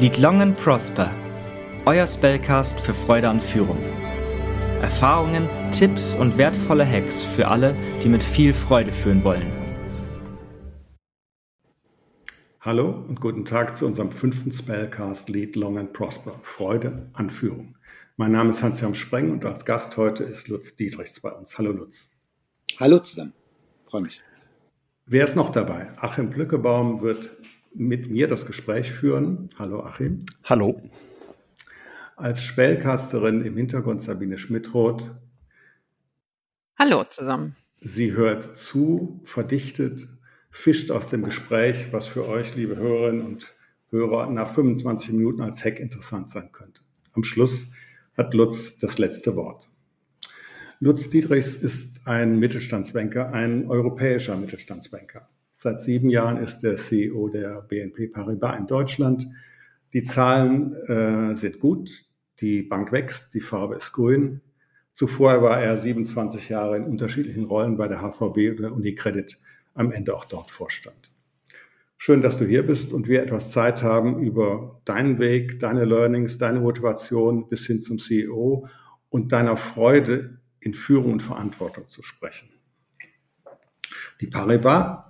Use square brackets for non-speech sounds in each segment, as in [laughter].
Lead Long and Prosper. Euer Spellcast für Freude an Führung. Erfahrungen, Tipps und wertvolle Hacks für alle, die mit viel Freude führen wollen. Hallo und guten Tag zu unserem fünften Spellcast Lead Long and Prosper. Freude an Führung. Mein Name ist Hans-Jan Spreng und als Gast heute ist Lutz Dietrichs bei uns. Hallo Lutz. Hallo zusammen. Freue mich. Wer ist noch dabei? Achim Blückebaum wird mit mir das Gespräch führen. Hallo Achim. Hallo. Als Spellcasterin im Hintergrund Sabine Schmidroth. Hallo zusammen. Sie hört zu, verdichtet, fischt aus dem Gespräch, was für euch, liebe Hörerinnen und Hörer, nach 25 Minuten als Hack interessant sein könnte. Am Schluss hat Lutz das letzte Wort. Lutz Dietrichs ist ein Mittelstandsbanker, ein europäischer Mittelstandsbanker. Seit sieben Jahren ist er CEO der BNP Paribas in Deutschland. Die Zahlen äh, sind gut, die Bank wächst, die Farbe ist grün. Zuvor war er 27 Jahre in unterschiedlichen Rollen bei der HVB oder Unicredit, am Ende auch dort Vorstand. Schön, dass du hier bist und wir etwas Zeit haben, über deinen Weg, deine Learnings, deine Motivation bis hin zum CEO und deiner Freude in Führung und Verantwortung zu sprechen. Die Paribas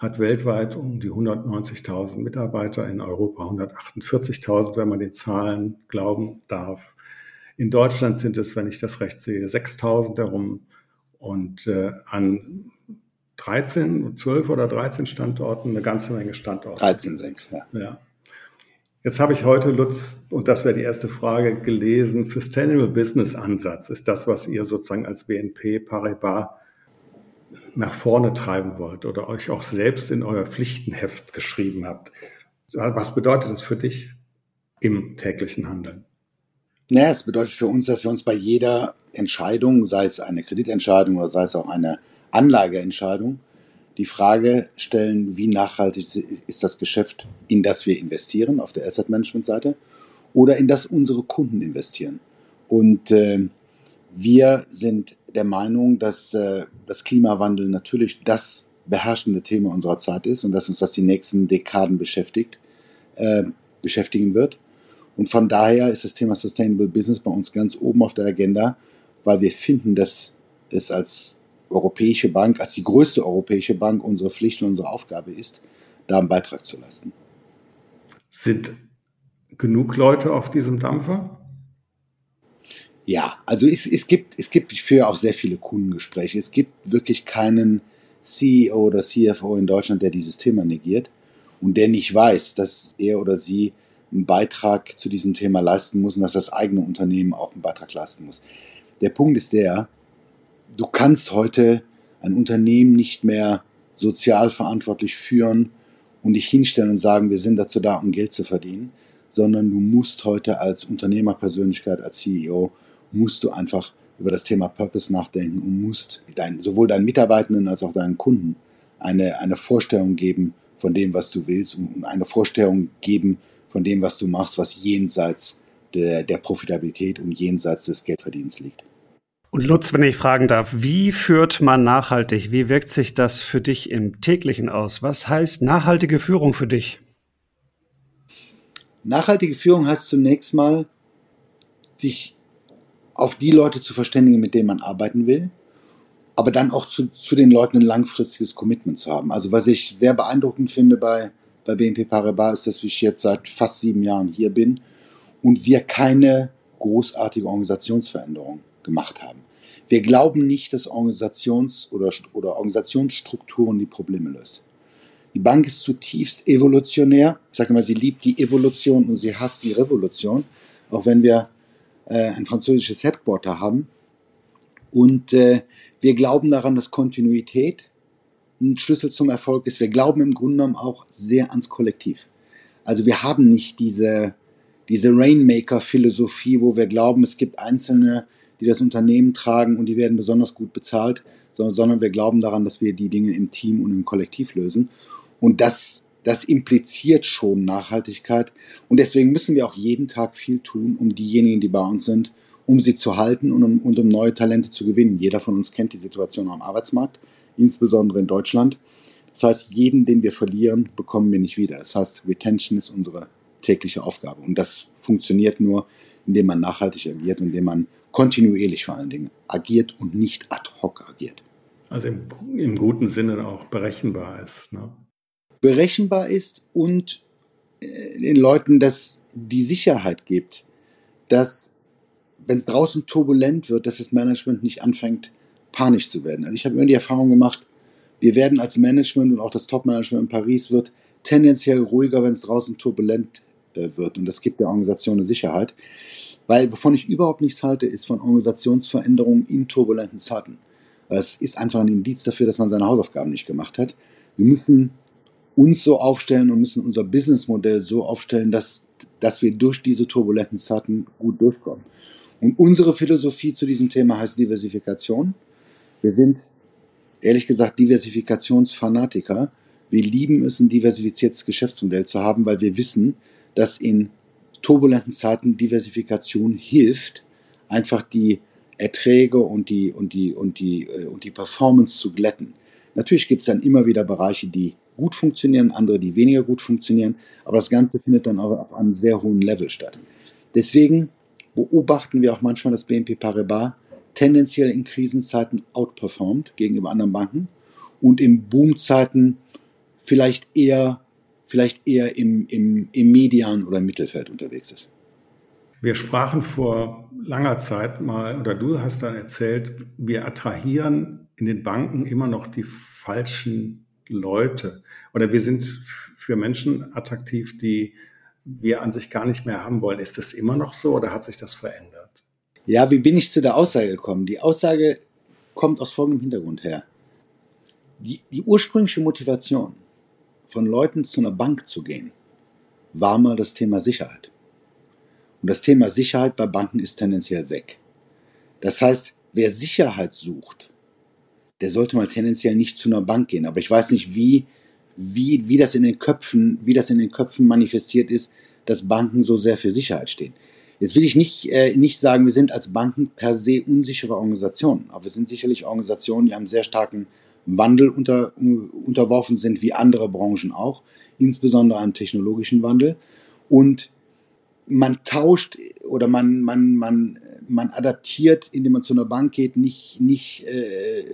hat weltweit um die 190.000 Mitarbeiter, in Europa 148.000, wenn man den Zahlen glauben darf. In Deutschland sind es, wenn ich das recht sehe, 6.000 herum und äh, an 13, 12 oder 13 Standorten eine ganze Menge Standorte. 13 sind ja. ja. Jetzt habe ich heute, Lutz, und das wäre die erste Frage, gelesen, Sustainable Business Ansatz ist das, was ihr sozusagen als BNP Paribas nach vorne treiben wollt oder euch auch selbst in euer Pflichtenheft geschrieben habt. Was bedeutet das für dich im täglichen Handeln? Naja, es bedeutet für uns, dass wir uns bei jeder Entscheidung, sei es eine Kreditentscheidung oder sei es auch eine Anlageentscheidung, die Frage stellen, wie nachhaltig ist das Geschäft, in das wir investieren auf der Asset Management Seite oder in das unsere Kunden investieren. Und äh, wir sind der Meinung, dass äh, das Klimawandel natürlich das beherrschende Thema unserer Zeit ist und dass uns das die nächsten Dekaden beschäftigt, äh, beschäftigen wird. Und von daher ist das Thema Sustainable Business bei uns ganz oben auf der Agenda, weil wir finden, dass es als europäische Bank, als die größte europäische Bank unsere Pflicht und unsere Aufgabe ist, da einen Beitrag zu leisten. Sind genug Leute auf diesem Dampfer? Ja, also es, es, gibt, es gibt für auch sehr viele Kundengespräche. Es gibt wirklich keinen CEO oder CFO in Deutschland, der dieses Thema negiert und der nicht weiß, dass er oder sie einen Beitrag zu diesem Thema leisten muss und dass das eigene Unternehmen auch einen Beitrag leisten muss. Der Punkt ist der, du kannst heute ein Unternehmen nicht mehr sozial verantwortlich führen und dich hinstellen und sagen, wir sind dazu da, um Geld zu verdienen, sondern du musst heute als Unternehmerpersönlichkeit, als CEO musst du einfach über das Thema Purpose nachdenken und musst dein, sowohl deinen Mitarbeitenden als auch deinen Kunden eine, eine Vorstellung geben von dem, was du willst und eine Vorstellung geben von dem, was du machst, was jenseits der, der Profitabilität und jenseits des Geldverdienens liegt. Und Lutz, wenn ich fragen darf, wie führt man nachhaltig? Wie wirkt sich das für dich im täglichen aus? Was heißt nachhaltige Führung für dich? Nachhaltige Führung heißt zunächst mal, sich auf die Leute zu verständigen, mit denen man arbeiten will, aber dann auch zu, zu den Leuten ein langfristiges Commitment zu haben. Also was ich sehr beeindruckend finde bei, bei BNP Paribas ist, dass ich jetzt seit fast sieben Jahren hier bin und wir keine großartige Organisationsveränderung gemacht haben. Wir glauben nicht, dass Organisations- oder, oder Organisationsstrukturen die Probleme löst. Die Bank ist zutiefst evolutionär. Ich sage immer, sie liebt die Evolution und sie hasst die Revolution. Auch wenn wir ein französisches Headquarter haben. Und äh, wir glauben daran, dass Kontinuität ein Schlüssel zum Erfolg ist. Wir glauben im Grunde genommen auch sehr ans Kollektiv. Also wir haben nicht diese, diese Rainmaker-Philosophie, wo wir glauben, es gibt Einzelne, die das Unternehmen tragen und die werden besonders gut bezahlt, sondern wir glauben daran, dass wir die Dinge im Team und im Kollektiv lösen. Und das das impliziert schon Nachhaltigkeit. Und deswegen müssen wir auch jeden Tag viel tun, um diejenigen, die bei uns sind, um sie zu halten und um, und um neue Talente zu gewinnen. Jeder von uns kennt die Situation am Arbeitsmarkt, insbesondere in Deutschland. Das heißt, jeden, den wir verlieren, bekommen wir nicht wieder. Das heißt, Retention ist unsere tägliche Aufgabe. Und das funktioniert nur, indem man nachhaltig agiert indem man kontinuierlich vor allen Dingen agiert und nicht ad hoc agiert. Also im, im guten Sinne auch berechenbar ist. Ne? Berechenbar ist und äh, den Leuten das die Sicherheit gibt, dass wenn es draußen turbulent wird, dass das Management nicht anfängt, panisch zu werden. Also ich habe immer die Erfahrung gemacht, wir werden als Management und auch das Top-Management in Paris wird tendenziell ruhiger, wenn es draußen turbulent äh, wird. Und das gibt der Organisation eine Sicherheit. Weil wovon ich überhaupt nichts halte, ist von Organisationsveränderungen in turbulenten Zeiten. Das ist einfach ein Indiz dafür, dass man seine Hausaufgaben nicht gemacht hat. Wir müssen uns so aufstellen und müssen unser Businessmodell so aufstellen, dass, dass wir durch diese turbulenten Zeiten gut durchkommen. Und unsere Philosophie zu diesem Thema heißt Diversifikation. Wir sind, ehrlich gesagt, Diversifikationsfanatiker. Wir lieben es, ein diversifiziertes Geschäftsmodell zu haben, weil wir wissen, dass in turbulenten Zeiten Diversifikation hilft, einfach die Erträge und die, und die, und die, äh, und die Performance zu glätten. Natürlich gibt es dann immer wieder Bereiche, die gut funktionieren, andere, die weniger gut funktionieren, aber das Ganze findet dann auch auf einem sehr hohen Level statt. Deswegen beobachten wir auch manchmal, dass BNP Paribas tendenziell in Krisenzeiten outperformt gegenüber anderen Banken und in Boomzeiten vielleicht eher vielleicht eher im, im, im Median oder im Mittelfeld unterwegs ist. Wir sprachen vor langer Zeit mal, oder du hast dann erzählt, wir attrahieren in den Banken immer noch die falschen Leute. Oder wir sind für Menschen attraktiv, die wir an sich gar nicht mehr haben wollen. Ist das immer noch so oder hat sich das verändert? Ja, wie bin ich zu der Aussage gekommen? Die Aussage kommt aus folgendem Hintergrund her. Die, die ursprüngliche Motivation von Leuten zu einer Bank zu gehen, war mal das Thema Sicherheit. Und das Thema Sicherheit bei Banken ist tendenziell weg. Das heißt, wer Sicherheit sucht, der sollte mal tendenziell nicht zu einer Bank gehen. Aber ich weiß nicht, wie, wie, wie das in den Köpfen, wie das in den Köpfen manifestiert ist, dass Banken so sehr für Sicherheit stehen. Jetzt will ich nicht, äh, nicht sagen, wir sind als Banken per se unsichere Organisationen, aber wir sind sicherlich Organisationen, die haben sehr starken Wandel unter, unterworfen sind, wie andere Branchen auch, insbesondere einem technologischen Wandel. Und man tauscht oder man, man, man, man adaptiert, indem man zu einer Bank geht, nicht, nicht, äh,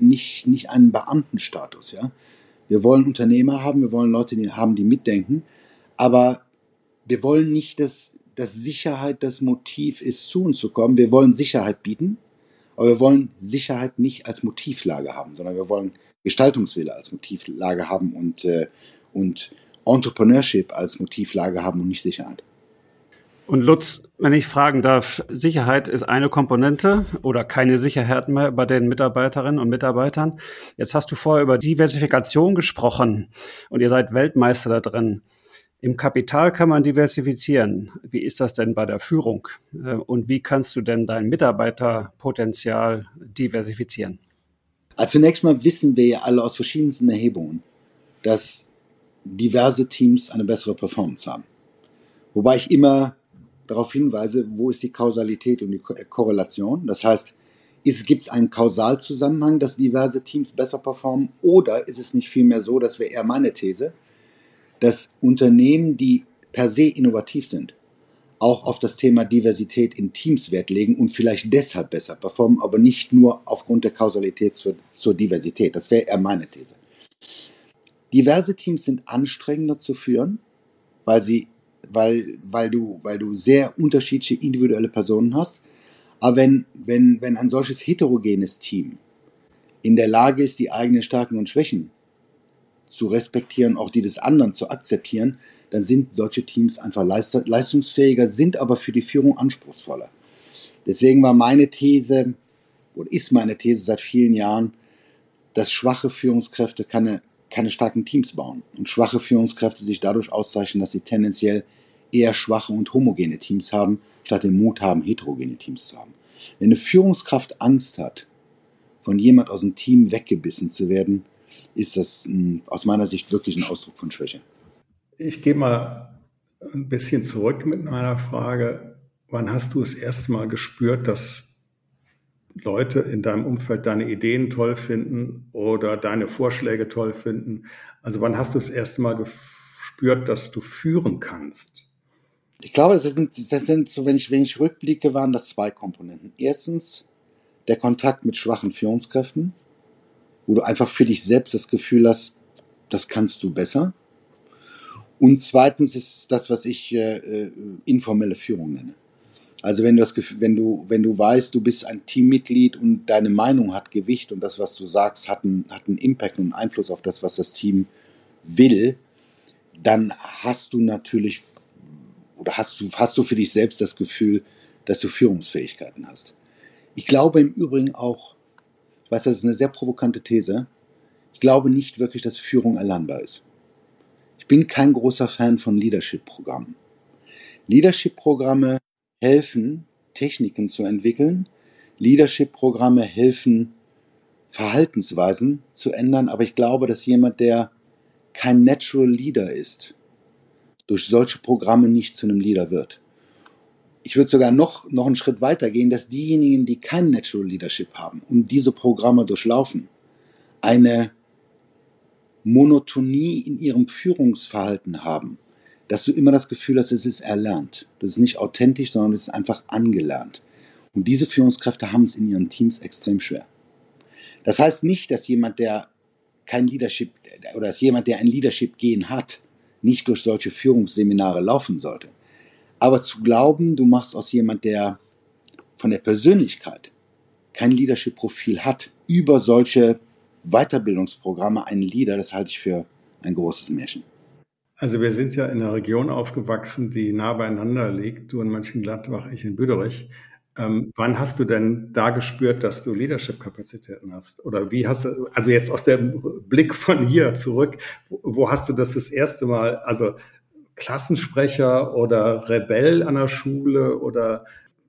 nicht, nicht einen Beamtenstatus. Ja? Wir wollen Unternehmer haben, wir wollen Leute die haben, die mitdenken, aber wir wollen nicht, dass, dass Sicherheit das Motiv ist, zu uns zu kommen. Wir wollen Sicherheit bieten, aber wir wollen Sicherheit nicht als Motivlage haben, sondern wir wollen Gestaltungswille als Motivlage haben und, äh, und Entrepreneurship als Motivlage haben und nicht Sicherheit. Und Lutz, wenn ich fragen darf, Sicherheit ist eine Komponente oder keine Sicherheit mehr bei den Mitarbeiterinnen und Mitarbeitern. Jetzt hast du vorher über Diversifikation gesprochen und ihr seid Weltmeister da drin. Im Kapital kann man diversifizieren. Wie ist das denn bei der Führung? Äh, und wie kannst du denn dein Mitarbeiterpotenzial diversifizieren? Also zunächst mal wissen wir ja alle aus verschiedensten Erhebungen, dass diverse Teams eine bessere Performance haben. Wobei ich immer darauf hinweise, wo ist die Kausalität und die Korrelation. Das heißt, gibt es einen Kausalzusammenhang, dass diverse Teams besser performen oder ist es nicht vielmehr so, das wäre eher meine These, dass Unternehmen, die per se innovativ sind, auch auf das Thema Diversität in Teams Wert legen und vielleicht deshalb besser performen, aber nicht nur aufgrund der Kausalität zur, zur Diversität. Das wäre eher meine These. Diverse Teams sind anstrengender zu führen, weil, sie, weil, weil, du, weil du sehr unterschiedliche individuelle Personen hast. Aber wenn, wenn, wenn ein solches heterogenes Team in der Lage ist, die eigenen Stärken und Schwächen zu respektieren, auch die des anderen zu akzeptieren, dann sind solche Teams einfach leistungsfähiger, sind aber für die Führung anspruchsvoller. Deswegen war meine These, oder ist meine These seit vielen Jahren, dass schwache Führungskräfte keine, keine starken Teams bauen und schwache Führungskräfte sich dadurch auszeichnen, dass sie tendenziell eher schwache und homogene Teams haben, statt den Mut haben, heterogene Teams zu haben. Wenn eine Führungskraft Angst hat, von jemand aus dem Team weggebissen zu werden, ist das ein, aus meiner Sicht wirklich ein Ausdruck von Schwäche. Ich gehe mal ein bisschen zurück mit meiner Frage. Wann hast du das erste Mal gespürt, dass Leute in deinem Umfeld deine Ideen toll finden oder deine Vorschläge toll finden? Also wann hast du das erste Mal gespürt, dass du führen kannst? Ich glaube, das sind, das sind so, wenn ich, wenn ich rückblicke, waren das zwei Komponenten. Erstens der Kontakt mit schwachen Führungskräften, wo du einfach für dich selbst das Gefühl hast, das kannst du besser. Und zweitens ist das, was ich äh, äh informelle Führung nenne. Also wenn du, das, wenn, du, wenn du weißt, du bist ein Teammitglied und deine Meinung hat Gewicht und das, was du sagst, hat einen, hat einen Impact und einen Einfluss auf das, was das Team will, dann hast du natürlich oder hast du, hast du für dich selbst das Gefühl, dass du Führungsfähigkeiten hast. Ich glaube im Übrigen auch, ich weiß, das ist eine sehr provokante These, ich glaube nicht wirklich, dass Führung erlernbar ist. Ich bin kein großer Fan von Leadership-Programmen. Leadership-Programme helfen, Techniken zu entwickeln. Leadership-Programme helfen, Verhaltensweisen zu ändern. Aber ich glaube, dass jemand, der kein Natural Leader ist, durch solche Programme nicht zu einem Leader wird. Ich würde sogar noch, noch einen Schritt weiter gehen, dass diejenigen, die kein Natural Leadership haben und diese Programme durchlaufen, eine Monotonie in ihrem Führungsverhalten haben, dass du immer das Gefühl hast, es ist erlernt. Das ist nicht authentisch, sondern es ist einfach angelernt. Und diese Führungskräfte haben es in ihren Teams extrem schwer. Das heißt nicht, dass jemand, der kein Leadership oder dass jemand, der ein Leadership gehen hat, nicht durch solche Führungsseminare laufen sollte. Aber zu glauben, du machst aus jemand, der von der Persönlichkeit kein Leadership-Profil hat, über solche Weiterbildungsprogramme einen Leader, das halte ich für ein großes Märchen. Also wir sind ja in einer Region aufgewachsen, die nah beieinander liegt, du in Mönchengladbach, ich in Büderich. Ähm, wann hast du denn da gespürt, dass du Leadership-Kapazitäten hast? Oder wie hast du, also jetzt aus dem Blick von hier zurück, wo hast du das das erste Mal, also Klassensprecher oder Rebell an der Schule oder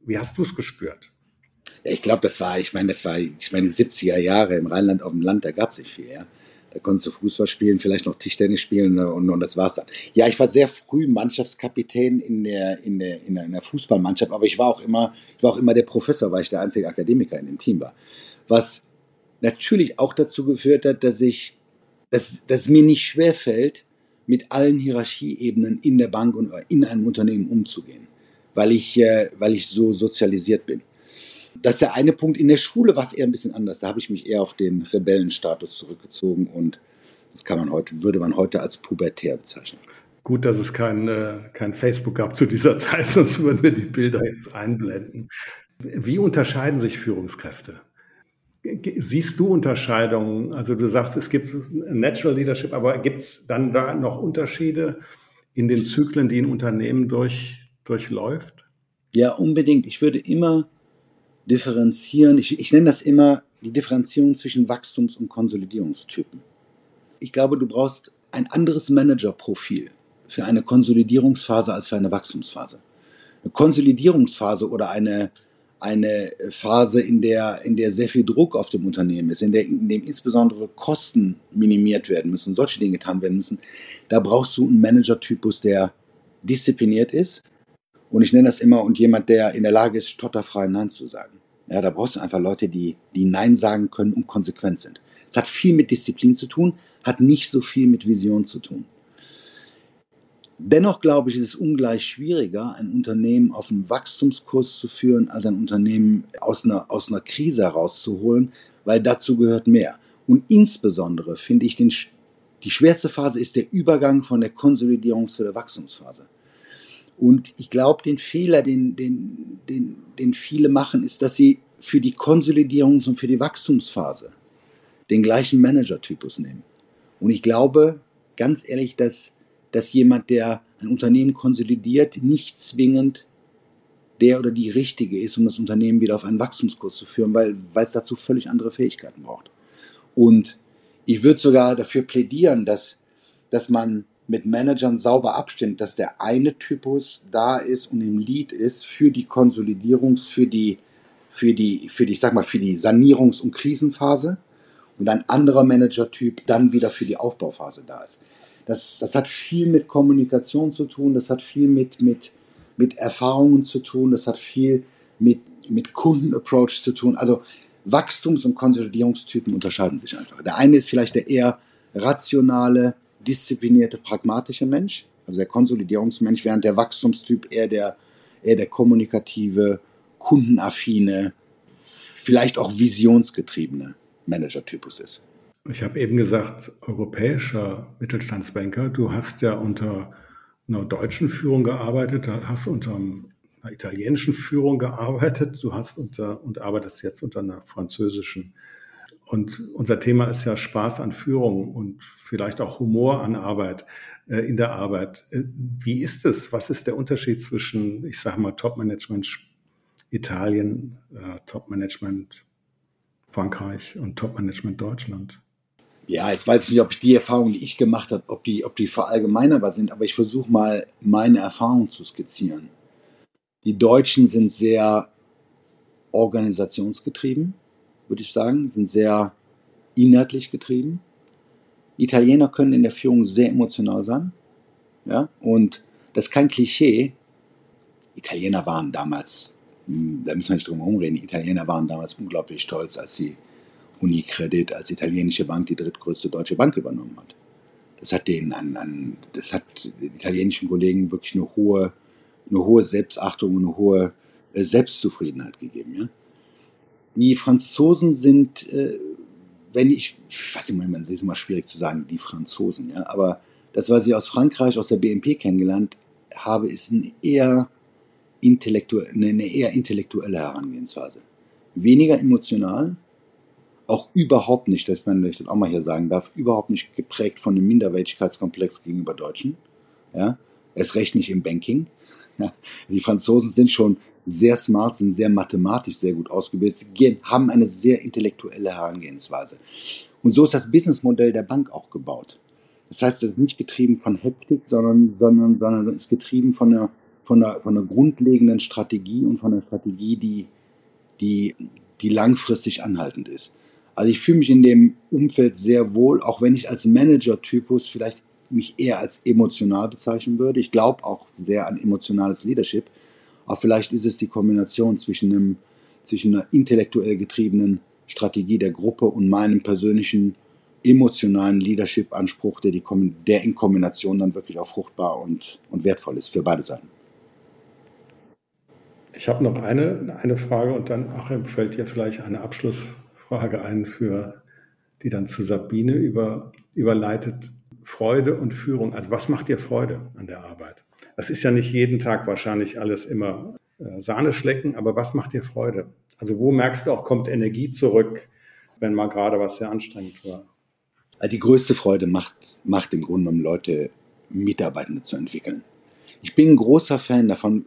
wie hast du es gespürt? Ich glaube, das war, ich meine, das war, ich meine, die 70er Jahre im Rheinland auf dem Land, da gab es nicht viel, ja. Da konntest du Fußball spielen, vielleicht noch Tischtennis spielen und, und das war's dann. Ja, ich war sehr früh Mannschaftskapitän in der, in der, in der, in der Fußballmannschaft, aber ich war auch immer, ich war auch immer der Professor, weil ich der einzige Akademiker in dem Team war. Was natürlich auch dazu geführt hat, dass ich, dass, dass es mir nicht schwer fällt, mit allen Hierarchieebenen in der Bank und in einem Unternehmen umzugehen, weil ich, äh, weil ich so sozialisiert bin. Das ist der eine Punkt. In der Schule war es eher ein bisschen anders. Da habe ich mich eher auf den Rebellenstatus zurückgezogen und das kann man heute, würde man heute als pubertär bezeichnen. Gut, dass es kein, äh, kein Facebook gab zu dieser [laughs] Zeit, sonst würden wir die Bilder jetzt einblenden. Wie unterscheiden sich Führungskräfte? Siehst du Unterscheidungen? Also du sagst, es gibt Natural Leadership, aber gibt es dann da noch Unterschiede in den Zyklen, die ein Unternehmen durch, durchläuft? Ja, unbedingt. Ich würde immer differenzieren. Ich, ich nenne das immer die Differenzierung zwischen Wachstums- und Konsolidierungstypen. Ich glaube, du brauchst ein anderes Managerprofil für eine Konsolidierungsphase als für eine Wachstumsphase. Eine Konsolidierungsphase oder eine, eine Phase, in der, in der sehr viel Druck auf dem Unternehmen ist, in, der, in dem insbesondere Kosten minimiert werden müssen, solche Dinge getan werden müssen, da brauchst du einen Managertypus, der diszipliniert ist, und ich nenne das immer und jemand, der in der Lage ist, stotterfrei Nein zu sagen. Ja, da brauchst du einfach Leute, die, die Nein sagen können und konsequent sind. Es hat viel mit Disziplin zu tun, hat nicht so viel mit Vision zu tun. Dennoch glaube ich, ist es ungleich schwieriger, ein Unternehmen auf einen Wachstumskurs zu führen, als ein Unternehmen aus einer, aus einer Krise herauszuholen, weil dazu gehört mehr. Und insbesondere finde ich, den, die schwerste Phase ist der Übergang von der Konsolidierung zu der Wachstumsphase. Und ich glaube, den Fehler, den, den, den, den viele machen, ist, dass sie für die Konsolidierungs- und für die Wachstumsphase den gleichen Manager-Typus nehmen. Und ich glaube, ganz ehrlich, dass, dass jemand, der ein Unternehmen konsolidiert, nicht zwingend der oder die Richtige ist, um das Unternehmen wieder auf einen Wachstumskurs zu führen, weil, es dazu völlig andere Fähigkeiten braucht. Und ich würde sogar dafür plädieren, dass, dass man mit Managern sauber abstimmt, dass der eine Typus da ist und im Lead ist für die Konsolidierungs-, für die, für die, für die, ich sag mal, für die Sanierungs- und Krisenphase und ein anderer Managertyp dann wieder für die Aufbauphase da ist. Das, das hat viel mit Kommunikation zu tun, das hat viel mit, mit, mit Erfahrungen zu tun, das hat viel mit, mit Kundenapproach zu tun. Also Wachstums- und Konsolidierungstypen unterscheiden sich einfach. Der eine ist vielleicht der eher rationale, disziplinierte, pragmatische Mensch, also der Konsolidierungsmensch, während der Wachstumstyp eher der, eher der kommunikative, kundenaffine, vielleicht auch visionsgetriebene Managertypus ist. Ich habe eben gesagt, europäischer Mittelstandsbanker. Du hast ja unter einer deutschen Führung gearbeitet, hast unter einer italienischen Führung gearbeitet, du hast unter und arbeitest jetzt unter einer französischen. Und unser Thema ist ja Spaß an Führung und vielleicht auch Humor an Arbeit, äh, in der Arbeit. Äh, wie ist es? Was ist der Unterschied zwischen, ich sage mal, Top-Management Italien, äh, Top-Management Frankreich und Top-Management Deutschland? Ja, jetzt weiß ich nicht, ob ich die Erfahrungen, die ich gemacht habe, ob die, ob die verallgemeinerbar sind, aber ich versuche mal meine Erfahrungen zu skizzieren. Die Deutschen sind sehr organisationsgetrieben, würde ich sagen, sind sehr inhaltlich getrieben. Italiener können in der Führung sehr emotional sein. Ja, und das ist kein Klischee. Italiener waren damals, hm, da müssen wir nicht drum herum reden, Italiener waren damals unglaublich stolz, als sie Unicredit als italienische Bank die drittgrößte deutsche Bank übernommen hat. Das hat denen an, an das hat den italienischen Kollegen wirklich eine hohe, eine hohe Selbstachtung und eine hohe äh, Selbstzufriedenheit gegeben. Ja? Die Franzosen sind, äh, wenn ich, ich weiß nicht, man ist immer schwierig zu sagen, die Franzosen, ja, aber das, was ich aus Frankreich, aus der BNP kennengelernt habe, ist eine eher, intellektuelle, eine eher intellektuelle Herangehensweise. Weniger emotional, auch überhaupt nicht, dass man, das auch mal hier sagen darf, überhaupt nicht geprägt von einem Minderwertigkeitskomplex gegenüber Deutschen. Ja, erst recht nicht im Banking. Ja, die Franzosen sind schon sehr smart, sind sehr mathematisch sehr gut ausgebildet, haben eine sehr intellektuelle Herangehensweise. Und so ist das Businessmodell der Bank auch gebaut. Das heißt, es ist nicht getrieben von Hektik, sondern, sondern, sondern es ist getrieben von einer, von, einer, von einer grundlegenden Strategie und von einer Strategie, die, die, die langfristig anhaltend ist. Also ich fühle mich in dem Umfeld sehr wohl, auch wenn ich als Manager-Typus vielleicht mich eher als emotional bezeichnen würde. Ich glaube auch sehr an emotionales Leadership. Aber vielleicht ist es die Kombination zwischen, einem, zwischen einer intellektuell getriebenen Strategie der Gruppe und meinem persönlichen emotionalen Leadership-Anspruch, der, der in Kombination dann wirklich auch fruchtbar und, und wertvoll ist für beide Seiten. Ich habe noch eine, eine Frage und dann, Achim, fällt dir vielleicht eine Abschluss Frage ein, für, die dann zu Sabine über, überleitet. Freude und Führung. Also was macht dir Freude an der Arbeit? Das ist ja nicht jeden Tag wahrscheinlich alles immer äh, Sahne schlecken, aber was macht dir Freude? Also wo merkst du auch, kommt Energie zurück, wenn mal gerade was sehr anstrengend war? Also die größte Freude macht, macht im Grunde um Leute, Mitarbeitende zu entwickeln. Ich bin ein großer Fan davon,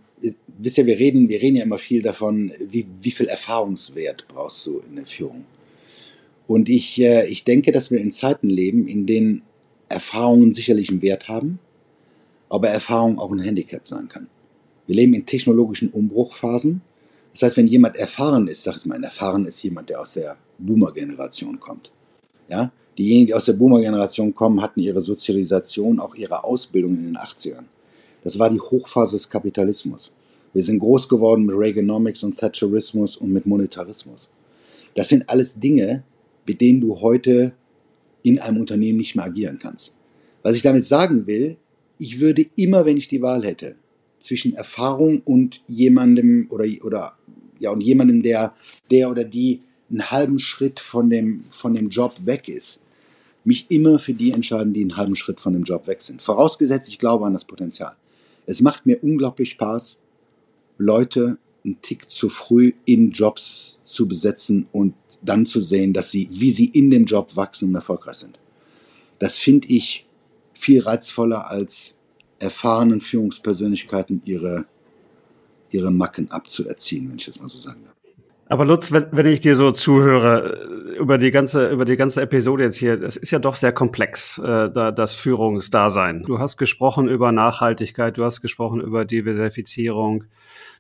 wisst ihr, wir reden, wir reden ja immer viel davon, wie, wie viel Erfahrungswert brauchst du in der Führung. Und ich, äh, ich denke, dass wir in Zeiten leben, in denen Erfahrungen sicherlich einen Wert haben, aber Erfahrung auch ein Handicap sein kann. Wir leben in technologischen Umbruchphasen. Das heißt, wenn jemand erfahren ist, sag ich mal, erfahren ist jemand, der aus der Boomer-Generation kommt. Ja? Diejenigen, die aus der Boomer-Generation kommen, hatten ihre Sozialisation, auch ihre Ausbildung in den 80ern. Das war die Hochphase des Kapitalismus. Wir sind groß geworden mit Reaganomics und Thatcherismus und mit Monetarismus. Das sind alles Dinge, mit denen du heute in einem Unternehmen nicht mehr agieren kannst. Was ich damit sagen will, ich würde immer, wenn ich die Wahl hätte, zwischen Erfahrung und jemandem oder, oder ja, und jemandem, der, der oder die einen halben Schritt von dem, von dem Job weg ist, mich immer für die entscheiden, die einen halben Schritt von dem Job weg sind. Vorausgesetzt, ich glaube an das Potenzial. Es macht mir unglaublich Spaß, Leute einen Tick zu früh in Jobs zu besetzen und dann zu sehen, dass sie, wie sie in dem Job wachsen und erfolgreich sind. Das finde ich viel reizvoller als erfahrenen Führungspersönlichkeiten ihre, ihre Macken abzuerziehen, wenn ich das mal so sagen darf. Aber Lutz, wenn, wenn ich dir so zuhöre äh, über die ganze über die ganze Episode jetzt hier, das ist ja doch sehr komplex, äh, da, das Führungsdasein. Du hast gesprochen über Nachhaltigkeit, du hast gesprochen über Diversifizierung,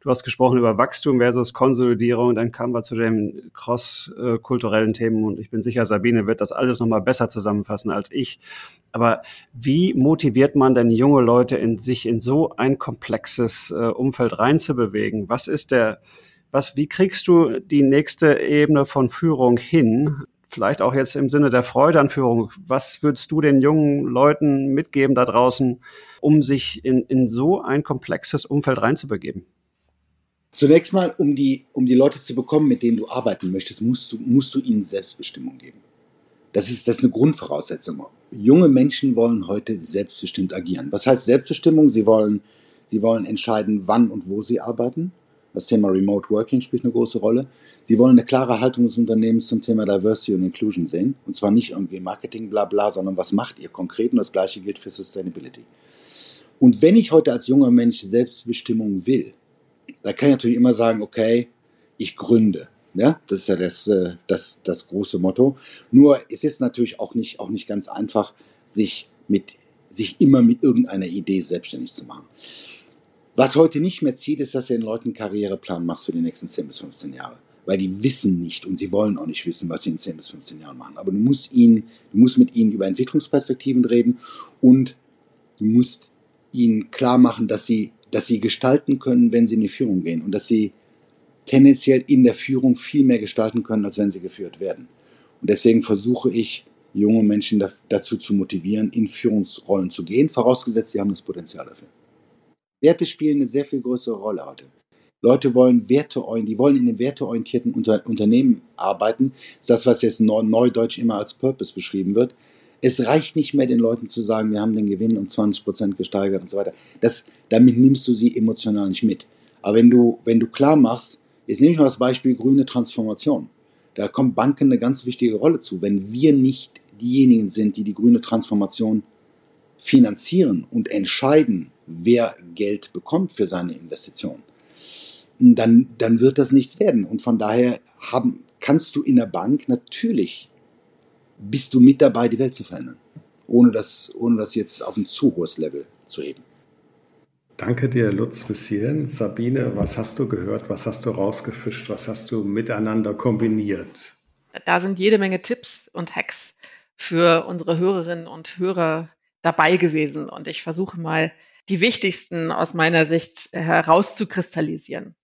du hast gesprochen über Wachstum versus Konsolidierung, dann kamen wir zu den cross-kulturellen Themen und ich bin sicher, Sabine wird das alles nochmal besser zusammenfassen als ich. Aber wie motiviert man denn junge Leute, in sich in so ein komplexes äh, Umfeld reinzubewegen? Was ist der was, wie kriegst du die nächste Ebene von Führung hin? vielleicht auch jetzt im Sinne der Freude an Führung, was würdest du den jungen Leuten mitgeben da draußen, um sich in, in so ein komplexes Umfeld reinzubegeben? Zunächst mal, um die, um die Leute zu bekommen, mit denen du arbeiten möchtest, musst du, musst du ihnen Selbstbestimmung geben. Das ist, das ist eine Grundvoraussetzung. Junge Menschen wollen heute selbstbestimmt agieren. Was heißt Selbstbestimmung? Sie wollen, sie wollen entscheiden, wann und wo sie arbeiten. Das Thema Remote Working spielt eine große Rolle. Sie wollen eine klare Haltung des Unternehmens zum Thema Diversity und Inclusion sehen. Und zwar nicht irgendwie Marketing, bla bla, sondern was macht ihr konkret? Und das gleiche gilt für Sustainability. Und wenn ich heute als junger Mensch Selbstbestimmung will, da kann ich natürlich immer sagen, okay, ich gründe. Ja, das ist ja das, äh, das, das große Motto. Nur es ist natürlich auch nicht, auch nicht ganz einfach, sich, mit, sich immer mit irgendeiner Idee selbstständig zu machen. Was heute nicht mehr zieht, ist, dass du den Leuten einen Karriereplan machst für die nächsten 10 bis 15 Jahre. Weil die wissen nicht und sie wollen auch nicht wissen, was sie in 10 bis 15 Jahren machen. Aber du musst, ihnen, du musst mit ihnen über Entwicklungsperspektiven reden und du musst ihnen klar machen, dass sie, dass sie gestalten können, wenn sie in die Führung gehen und dass sie tendenziell in der Führung viel mehr gestalten können, als wenn sie geführt werden. Und deswegen versuche ich, junge Menschen dazu zu motivieren, in Führungsrollen zu gehen, vorausgesetzt, sie haben das Potenzial dafür. Werte spielen eine sehr viel größere Rolle heute. Leute wollen Werte, die wollen in einem werteorientierten Unter Unternehmen arbeiten. Das ist das, was jetzt neudeutsch immer als Purpose beschrieben wird. Es reicht nicht mehr, den Leuten zu sagen, wir haben den Gewinn um 20 Prozent gesteigert und so weiter. Das, damit nimmst du sie emotional nicht mit. Aber wenn du, wenn du klar machst, Jetzt nehme ich mal das Beispiel grüne Transformation. Da kommt Banken eine ganz wichtige Rolle zu. Wenn wir nicht diejenigen sind, die die grüne Transformation finanzieren und entscheiden, wer Geld bekommt für seine Investition, dann, dann wird das nichts werden. Und von daher haben, kannst du in der Bank natürlich, bist du mit dabei, die Welt zu verändern, ohne das, ohne das jetzt auf ein zu hohes Level zu heben. Danke dir, Lutz, bis hierhin. Sabine, was hast du gehört? Was hast du rausgefischt? Was hast du miteinander kombiniert? Da sind jede Menge Tipps und Hacks für unsere Hörerinnen und Hörer dabei gewesen. Und ich versuche mal, die wichtigsten aus meiner Sicht herauszukristallisieren.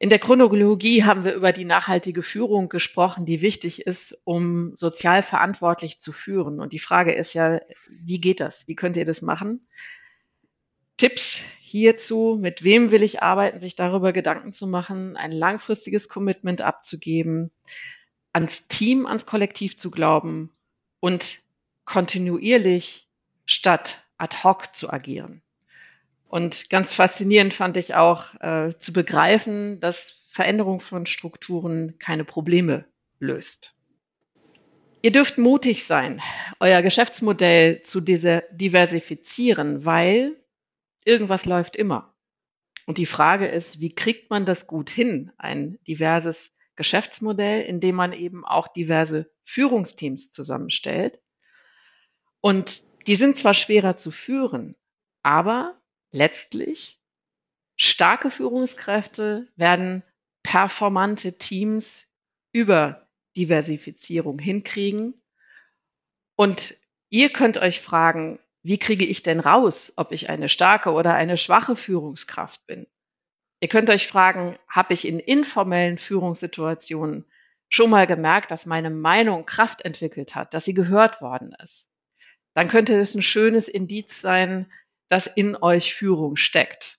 In der Chronologie haben wir über die nachhaltige Führung gesprochen, die wichtig ist, um sozial verantwortlich zu führen. Und die Frage ist ja, wie geht das? Wie könnt ihr das machen? Tipps hierzu, mit wem will ich arbeiten, sich darüber Gedanken zu machen, ein langfristiges Commitment abzugeben, ans Team, ans Kollektiv zu glauben und kontinuierlich statt ad hoc zu agieren. Und ganz faszinierend fand ich auch äh, zu begreifen, dass Veränderung von Strukturen keine Probleme löst. Ihr dürft mutig sein, euer Geschäftsmodell zu diversifizieren, weil irgendwas läuft immer. Und die Frage ist, wie kriegt man das gut hin, ein diverses Geschäftsmodell, in dem man eben auch diverse Führungsteams zusammenstellt. Und die sind zwar schwerer zu führen, aber letztlich starke Führungskräfte werden performante Teams über Diversifizierung hinkriegen. Und ihr könnt euch fragen, wie kriege ich denn raus, ob ich eine starke oder eine schwache Führungskraft bin? Ihr könnt euch fragen, habe ich in informellen Führungssituationen schon mal gemerkt, dass meine Meinung Kraft entwickelt hat, dass sie gehört worden ist? Dann könnte es ein schönes Indiz sein, dass in euch Führung steckt.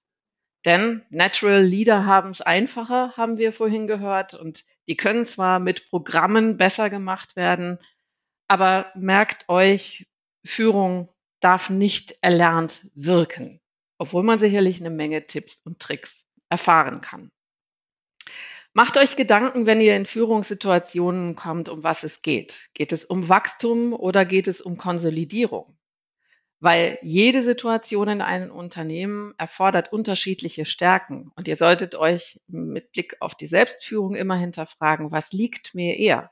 Denn Natural Leader haben es einfacher, haben wir vorhin gehört, und die können zwar mit Programmen besser gemacht werden, aber merkt euch, Führung darf nicht erlernt wirken, obwohl man sicherlich eine Menge Tipps und Tricks erfahren kann. Macht euch Gedanken, wenn ihr in Führungssituationen kommt, um was es geht. Geht es um Wachstum oder geht es um Konsolidierung? Weil jede Situation in einem Unternehmen erfordert unterschiedliche Stärken. Und ihr solltet euch mit Blick auf die Selbstführung immer hinterfragen, was liegt mir eher?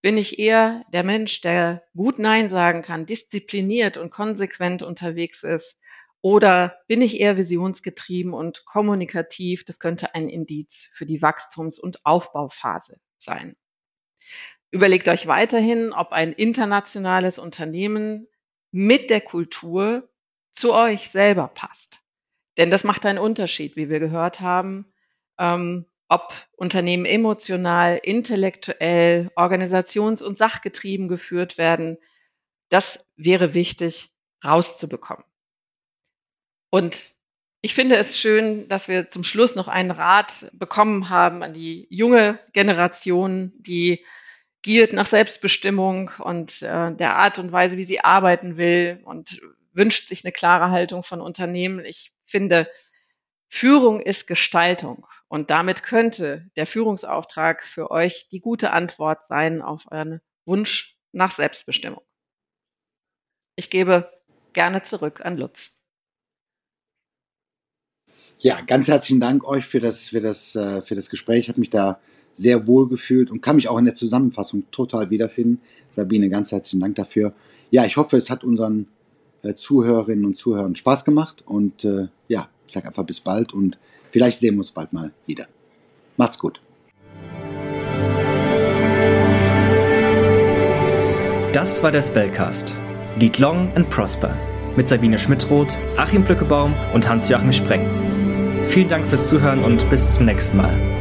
bin ich eher der Mensch, der gut Nein sagen kann, diszipliniert und konsequent unterwegs ist? Oder bin ich eher visionsgetrieben und kommunikativ? Das könnte ein Indiz für die Wachstums- und Aufbauphase sein. Überlegt euch weiterhin, ob ein internationales Unternehmen mit der Kultur zu euch selber passt. Denn das macht einen Unterschied, wie wir gehört haben. Ähm, ob Unternehmen emotional, intellektuell, organisations- und sachgetrieben geführt werden, das wäre wichtig rauszubekommen. Und ich finde es schön, dass wir zum Schluss noch einen Rat bekommen haben an die junge Generation, die giert nach Selbstbestimmung und äh, der Art und Weise, wie sie arbeiten will und wünscht sich eine klare Haltung von Unternehmen. Ich finde, Führung ist Gestaltung und damit könnte der Führungsauftrag für euch die gute Antwort sein auf euren Wunsch nach Selbstbestimmung. Ich gebe gerne zurück an Lutz. Ja, ganz herzlichen Dank euch für das, für das, äh, für das Gespräch. Ich habe mich da sehr wohl gefühlt und kann mich auch in der Zusammenfassung total wiederfinden. Sabine, ganz herzlichen Dank dafür. Ja, ich hoffe, es hat unseren äh, Zuhörerinnen und Zuhörern Spaß gemacht und äh, ja, ich sage einfach bis bald und vielleicht sehen wir uns bald mal wieder. Macht's gut. Das war der Spellcast. Lead Long and Prosper mit Sabine Schmidroth, Achim Blöckebaum und Hans-Joachim Spreng. Vielen Dank fürs Zuhören und bis zum nächsten Mal.